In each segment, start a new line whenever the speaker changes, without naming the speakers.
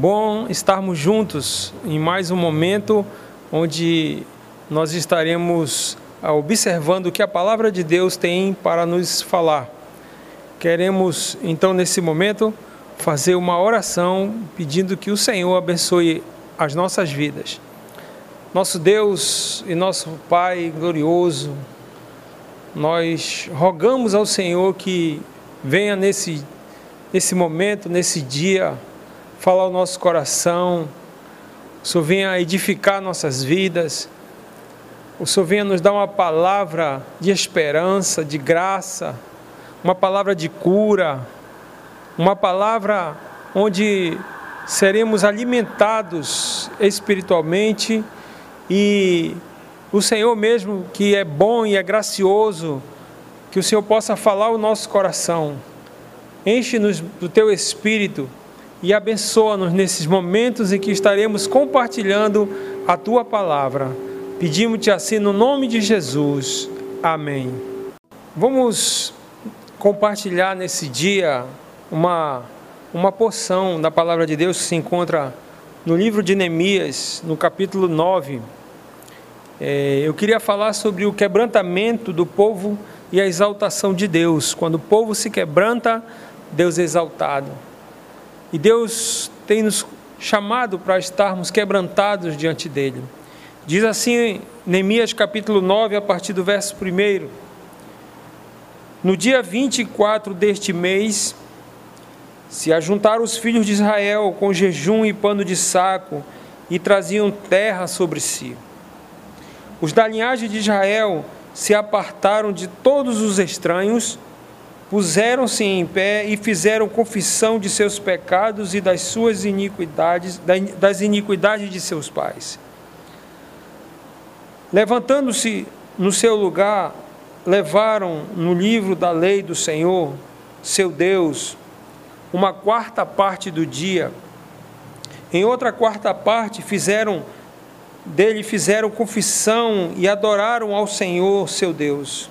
Bom estarmos juntos em mais um momento onde nós estaremos ah, observando o que a palavra de Deus tem para nos falar. Queremos então nesse momento fazer uma oração pedindo que o Senhor abençoe as nossas vidas. Nosso Deus e nosso Pai glorioso, nós rogamos ao Senhor que venha nesse, nesse momento, nesse dia, falar o nosso coração, o Senhor venha edificar nossas vidas, o Senhor venha nos dar uma palavra de esperança, de graça, uma palavra de cura, uma palavra onde seremos alimentados espiritualmente. E o Senhor mesmo, que é bom e é gracioso, que o Senhor possa falar o nosso coração. Enche-nos do teu espírito e abençoa-nos nesses momentos em que estaremos compartilhando a tua palavra. Pedimos-te assim no nome de Jesus. Amém. Vamos compartilhar nesse dia uma, uma porção da palavra de Deus que se encontra no livro de Neemias, no capítulo 9. É, eu queria falar sobre o quebrantamento do povo e a exaltação de Deus. Quando o povo se quebranta, Deus é exaltado. E Deus tem nos chamado para estarmos quebrantados diante dele. Diz assim Neemias capítulo 9, a partir do verso 1. No dia 24 deste mês, se ajuntaram os filhos de Israel com jejum e pano de saco e traziam terra sobre si. Os da linhagem de Israel se apartaram de todos os estranhos puseram-se em pé e fizeram confissão de seus pecados e das suas iniquidades, das iniquidades de seus pais. Levantando-se no seu lugar, levaram no livro da lei do Senhor, seu Deus, uma quarta parte do dia. Em outra quarta parte fizeram dele fizeram confissão e adoraram ao Senhor, seu Deus.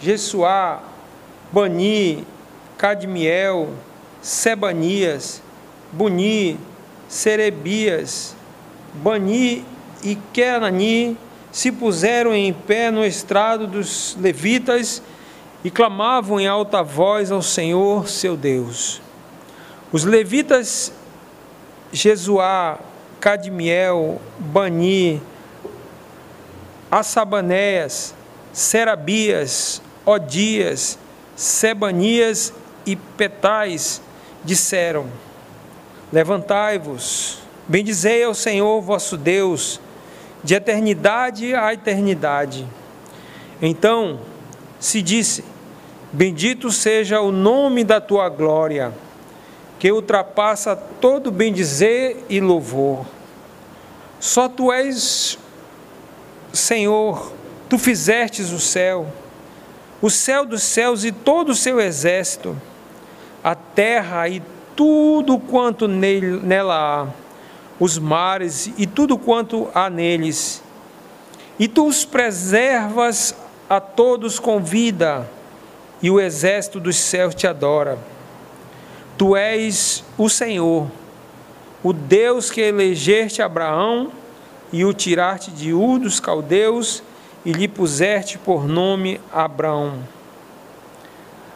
Jesuá Bani, Cadmiel, Sebanias, Buni, Serebias, Bani e Kenani se puseram em pé no estrado dos levitas e clamavam em alta voz ao Senhor seu Deus. Os levitas Jesuá, Cadmiel, Bani, Assabanéias, Serabias, Odias, Sebanias e Petais disseram: Levantai-vos, bendizei ao Senhor vosso Deus, de eternidade a eternidade. Então se disse: Bendito seja o nome da tua glória, que ultrapassa todo bendizer e louvor. Só tu és Senhor, tu fizestes o céu o céu dos céus e todo o seu exército, a terra e tudo quanto nele, nela há, os mares e tudo quanto há neles. E tu os preservas a todos com vida, e o exército dos céus te adora. Tu és o Senhor, o Deus que elegeste Abraão e o tiraste de Ur dos caldeus e lhe puseste por nome Abraão.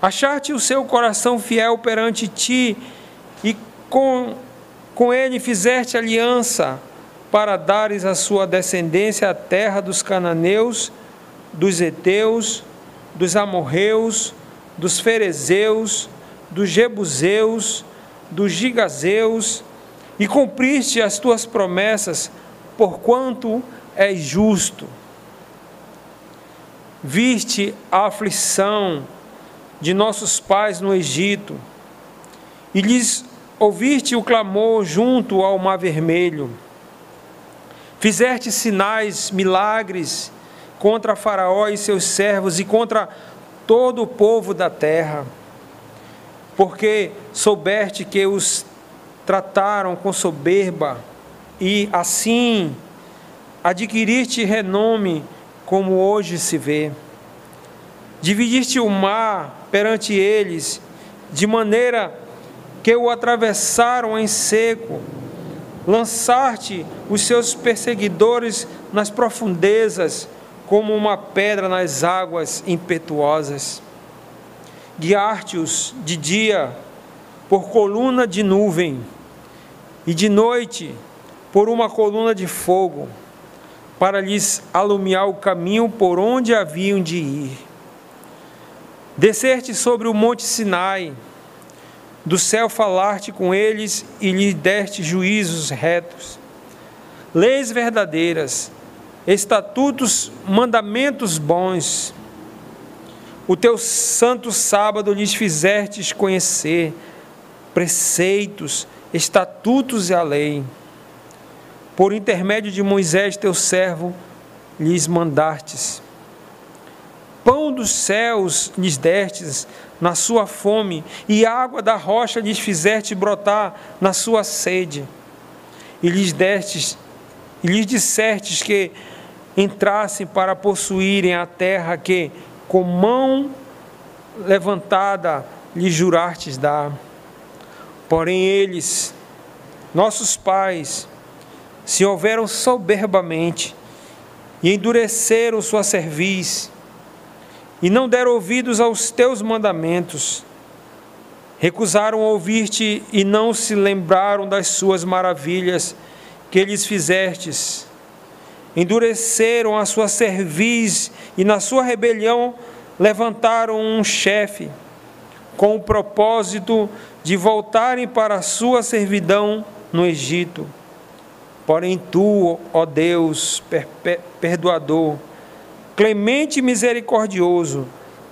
Achaste o seu coração fiel perante ti, e com, com ele fizeste aliança, para dares à sua descendência a terra dos cananeus, dos heteus, dos amorreus, dos ferezeus, dos jebuseus, dos gigazeus, e cumpriste as tuas promessas, porquanto és justo viste a aflição de nossos pais no Egito, e lhes ouviste o clamor junto ao mar vermelho. Fizeste sinais, milagres contra Faraó e seus servos e contra todo o povo da terra, porque soubeste que os trataram com soberba e assim adquiriste renome como hoje se vê. Dividiste o mar perante eles, de maneira que o atravessaram em seco, lançar-te os seus perseguidores nas profundezas, como uma pedra nas águas impetuosas. Guiar-te-os de dia por coluna de nuvem, e de noite por uma coluna de fogo, para lhes alumiar o caminho por onde haviam de ir. Descer-te sobre o monte Sinai, do céu falar-te com eles e lhe deste juízos retos, leis verdadeiras, estatutos, mandamentos bons. O teu santo sábado lhes fizestes conhecer preceitos, estatutos e a lei. Por intermédio de Moisés, teu servo, lhes mandastes. Pão dos céus lhes destes na sua fome, e água da rocha lhes fizeste brotar na sua sede. E lhes destes, e lhes dissestes que entrassem para possuírem a terra que, com mão levantada, lhes jurastes dar. Porém, eles, nossos pais, se houveram soberbamente e endureceram sua cerviz, e não deram ouvidos aos teus mandamentos, recusaram ouvir-te e não se lembraram das suas maravilhas que lhes fizestes. Endureceram a sua cerviz e na sua rebelião levantaram um chefe, com o propósito de voltarem para a sua servidão no Egito. Porém, tu, ó Deus, perdoador, clemente e misericordioso,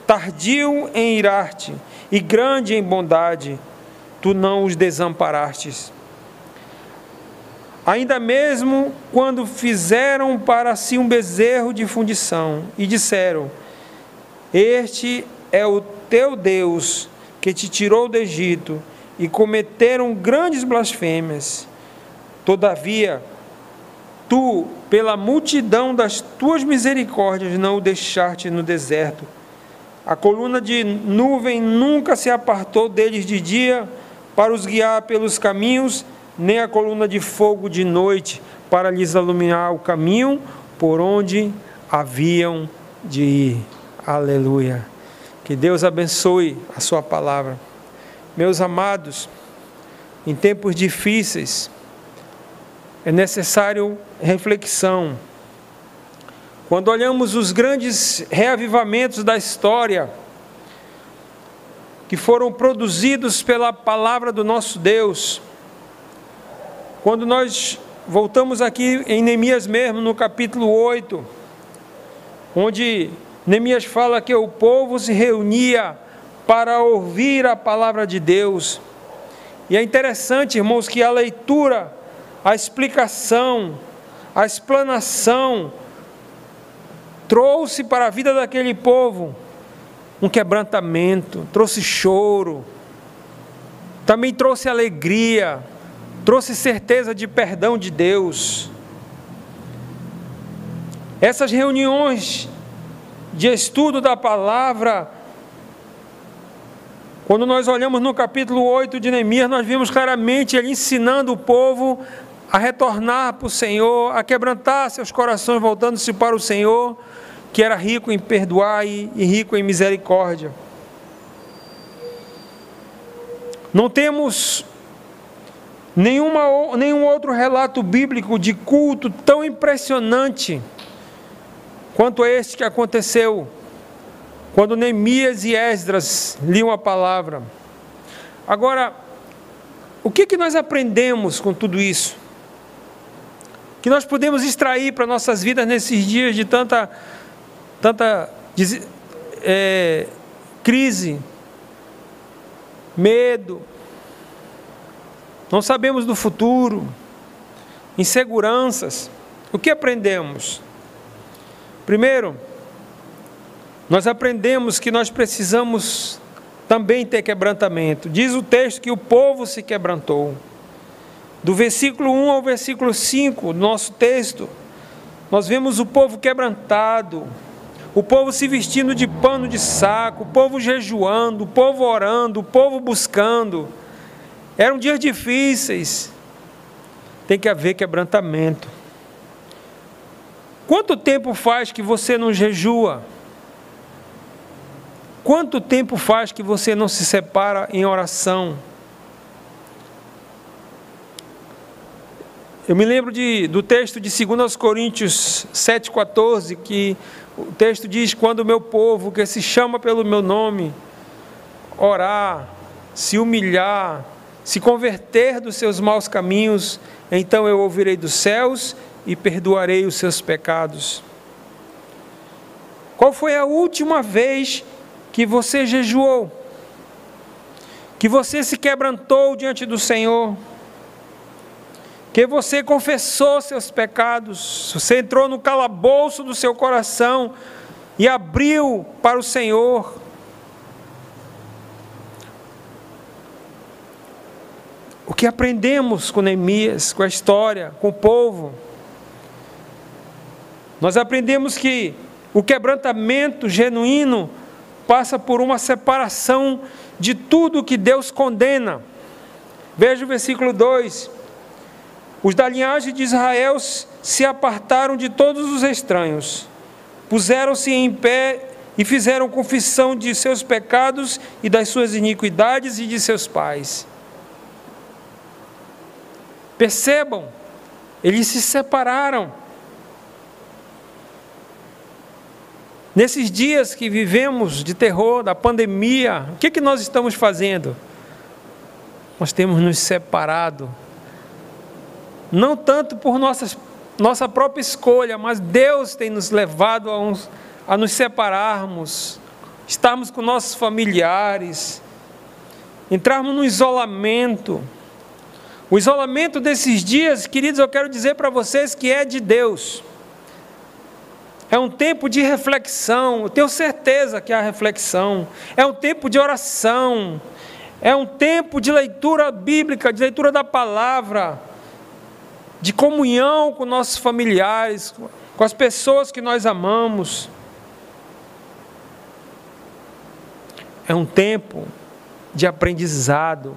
tardio em irar-te e grande em bondade, tu não os desamparastes. Ainda mesmo quando fizeram para si um bezerro de fundição e disseram: Este é o teu Deus que te tirou do Egito, e cometeram grandes blasfêmias. Todavia, tu, pela multidão das tuas misericórdias, não o deixaste no deserto. A coluna de nuvem nunca se apartou deles de dia para os guiar pelos caminhos, nem a coluna de fogo de noite para lhes iluminar o caminho por onde haviam de ir. Aleluia. Que Deus abençoe a Sua palavra. Meus amados, em tempos difíceis, é necessário reflexão. Quando olhamos os grandes reavivamentos da história, que foram produzidos pela palavra do nosso Deus, quando nós voltamos aqui em Neemias mesmo, no capítulo 8, onde Neemias fala que o povo se reunia para ouvir a palavra de Deus. E é interessante, irmãos, que a leitura, a explicação, a explanação trouxe para a vida daquele povo um quebrantamento, trouxe choro, também trouxe alegria, trouxe certeza de perdão de Deus. Essas reuniões de estudo da palavra, quando nós olhamos no capítulo 8 de Neemias, nós vimos claramente ele ensinando o povo a retornar para o Senhor, a quebrantar seus corações, voltando-se para o Senhor, que era rico em perdoar e, rico em misericórdia. Não temos nenhuma, nenhum outro relato bíblico de culto tão impressionante quanto este que aconteceu quando Neemias e Esdras liam a palavra. Agora, o que, que nós aprendemos com tudo isso? Que nós podemos extrair para nossas vidas nesses dias de tanta, tanta é, crise, medo, não sabemos do futuro, inseguranças. O que aprendemos? Primeiro, nós aprendemos que nós precisamos também ter quebrantamento. Diz o texto que o povo se quebrantou. Do versículo 1 ao versículo 5 do nosso texto, nós vemos o povo quebrantado, o povo se vestindo de pano de saco, o povo jejuando, o povo orando, o povo buscando. Eram dias difíceis. Tem que haver quebrantamento. Quanto tempo faz que você não jejua? Quanto tempo faz que você não se separa em oração? Eu me lembro de, do texto de 2 Coríntios 7,14, que o texto diz: Quando o meu povo, que se chama pelo meu nome, orar, se humilhar, se converter dos seus maus caminhos, então eu ouvirei dos céus e perdoarei os seus pecados. Qual foi a última vez que você jejuou? Que você se quebrantou diante do Senhor? Que você confessou seus pecados, você entrou no calabouço do seu coração e abriu para o Senhor. O que aprendemos com Neemias, com a história, com o povo? Nós aprendemos que o quebrantamento genuíno passa por uma separação de tudo que Deus condena. Veja o versículo 2. Os da linhagem de Israel se apartaram de todos os estranhos, puseram-se em pé e fizeram confissão de seus pecados e das suas iniquidades e de seus pais. Percebam, eles se separaram. Nesses dias que vivemos de terror, da pandemia, o que, que nós estamos fazendo? Nós temos nos separado não tanto por nossas, nossa própria escolha, mas Deus tem nos levado a, uns, a nos separarmos, estarmos com nossos familiares, entrarmos no isolamento. O isolamento desses dias, queridos, eu quero dizer para vocês que é de Deus. É um tempo de reflexão, eu tenho certeza que há reflexão. É um tempo de oração. É um tempo de leitura bíblica, de leitura da palavra de comunhão com nossos familiares, com as pessoas que nós amamos. É um tempo de aprendizado.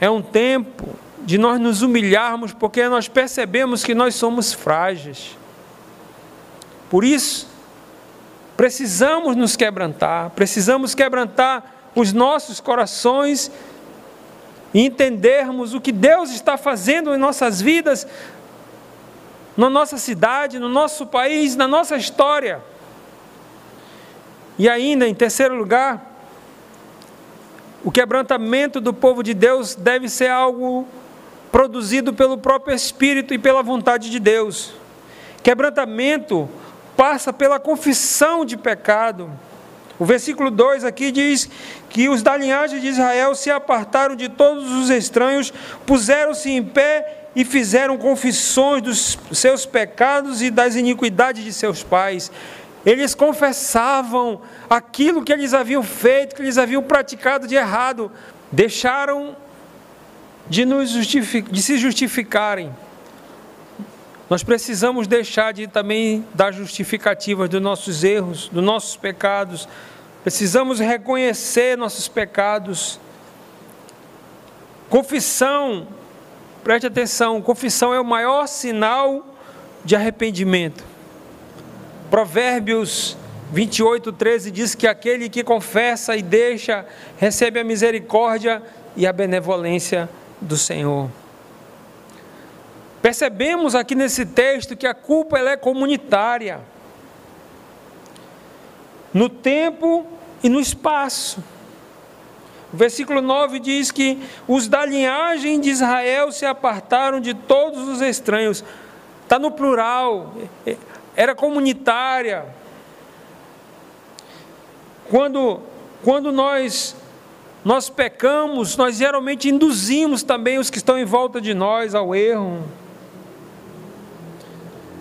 É um tempo de nós nos humilharmos porque nós percebemos que nós somos frágeis. Por isso, precisamos nos quebrantar, precisamos quebrantar os nossos corações e entendermos o que Deus está fazendo em nossas vidas, na nossa cidade, no nosso país, na nossa história. E ainda, em terceiro lugar, o quebrantamento do povo de Deus deve ser algo produzido pelo próprio Espírito e pela vontade de Deus. Quebrantamento passa pela confissão de pecado. O versículo 2 aqui diz que os da linhagem de Israel se apartaram de todos os estranhos, puseram-se em pé e fizeram confissões dos seus pecados e das iniquidades de seus pais. Eles confessavam aquilo que eles haviam feito, que eles haviam praticado de errado, deixaram de, de se justificarem. Nós precisamos deixar de também dar justificativas dos nossos erros, dos nossos pecados, Precisamos reconhecer nossos pecados. Confissão, preste atenção, confissão é o maior sinal de arrependimento. Provérbios 28, 13 diz que aquele que confessa e deixa recebe a misericórdia e a benevolência do Senhor. Percebemos aqui nesse texto que a culpa ela é comunitária no tempo e no espaço. O versículo 9 diz que os da linhagem de Israel se apartaram de todos os estranhos. Está no plural, era comunitária. Quando, quando nós, nós pecamos, nós geralmente induzimos também os que estão em volta de nós ao erro.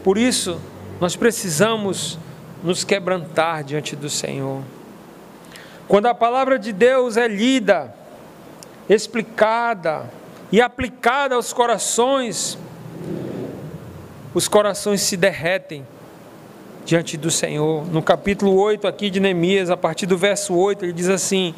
Por isso, nós precisamos nos quebrantar diante do Senhor. Quando a palavra de Deus é lida, explicada e aplicada aos corações, os corações se derretem diante do Senhor. No capítulo 8 aqui de Neemias, a partir do verso 8, ele diz assim: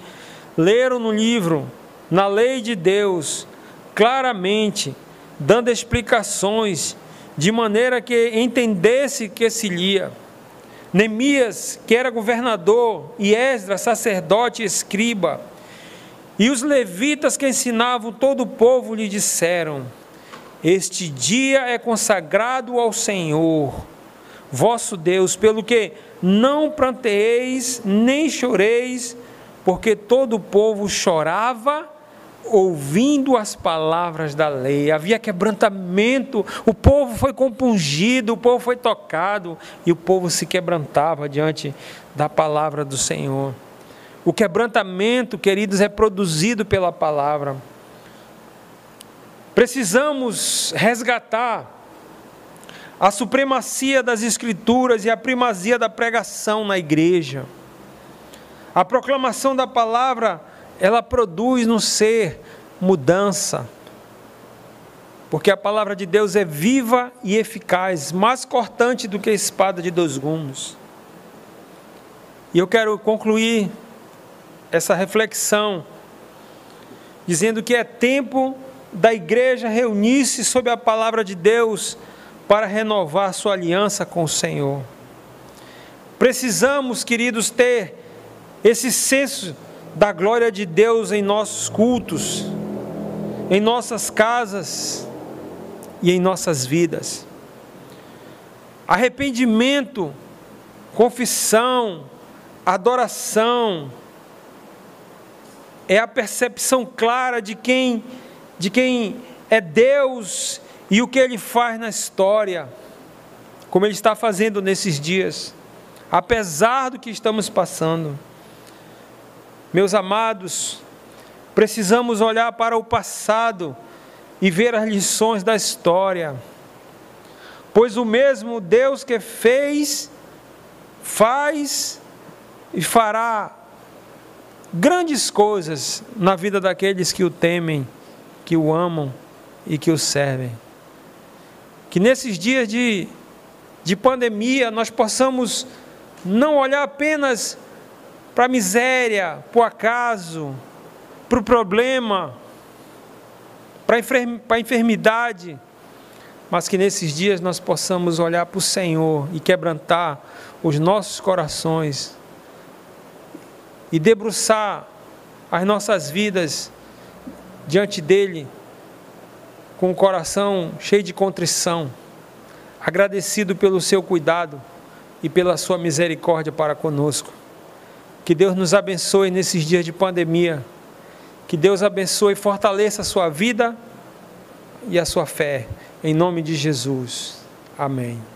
Leram no livro na lei de Deus, claramente, dando explicações, de maneira que entendesse que se lia. Neemias, que era governador, e Esdras, sacerdote e escriba, e os levitas que ensinavam todo o povo lhe disseram: Este dia é consagrado ao Senhor, vosso Deus, pelo que não planteeis nem choreis, porque todo o povo chorava ouvindo as palavras da lei. Havia quebrantamento, o povo foi compungido, o povo foi tocado e o povo se quebrantava diante da palavra do Senhor. O quebrantamento, queridos, é produzido pela palavra. Precisamos resgatar a supremacia das Escrituras e a primazia da pregação na igreja. A proclamação da palavra, ela produz no ser mudança, porque a palavra de Deus é viva e eficaz, mais cortante do que a espada de dois gumes. E eu quero concluir essa reflexão, dizendo que é tempo da igreja reunir-se sob a palavra de Deus para renovar sua aliança com o Senhor. Precisamos, queridos, ter esse senso da glória de Deus em nossos cultos, em nossas casas e em nossas vidas. Arrependimento, confissão, adoração, é a percepção clara de quem, de quem é Deus e o que Ele faz na história, como Ele está fazendo nesses dias, apesar do que estamos passando. Meus amados, precisamos olhar para o passado e ver as lições da história, pois o mesmo Deus que fez, faz e fará grandes coisas na vida daqueles que o temem, que o amam e que o servem. Que nesses dias de, de pandemia nós possamos não olhar apenas para a miséria, para o acaso, para o problema, para a enfermidade, mas que nesses dias nós possamos olhar para o Senhor e quebrantar os nossos corações e debruçar as nossas vidas diante dele com o coração cheio de contrição, agradecido pelo seu cuidado e pela sua misericórdia para conosco. Que Deus nos abençoe nesses dias de pandemia. Que Deus abençoe e fortaleça a sua vida e a sua fé. Em nome de Jesus. Amém.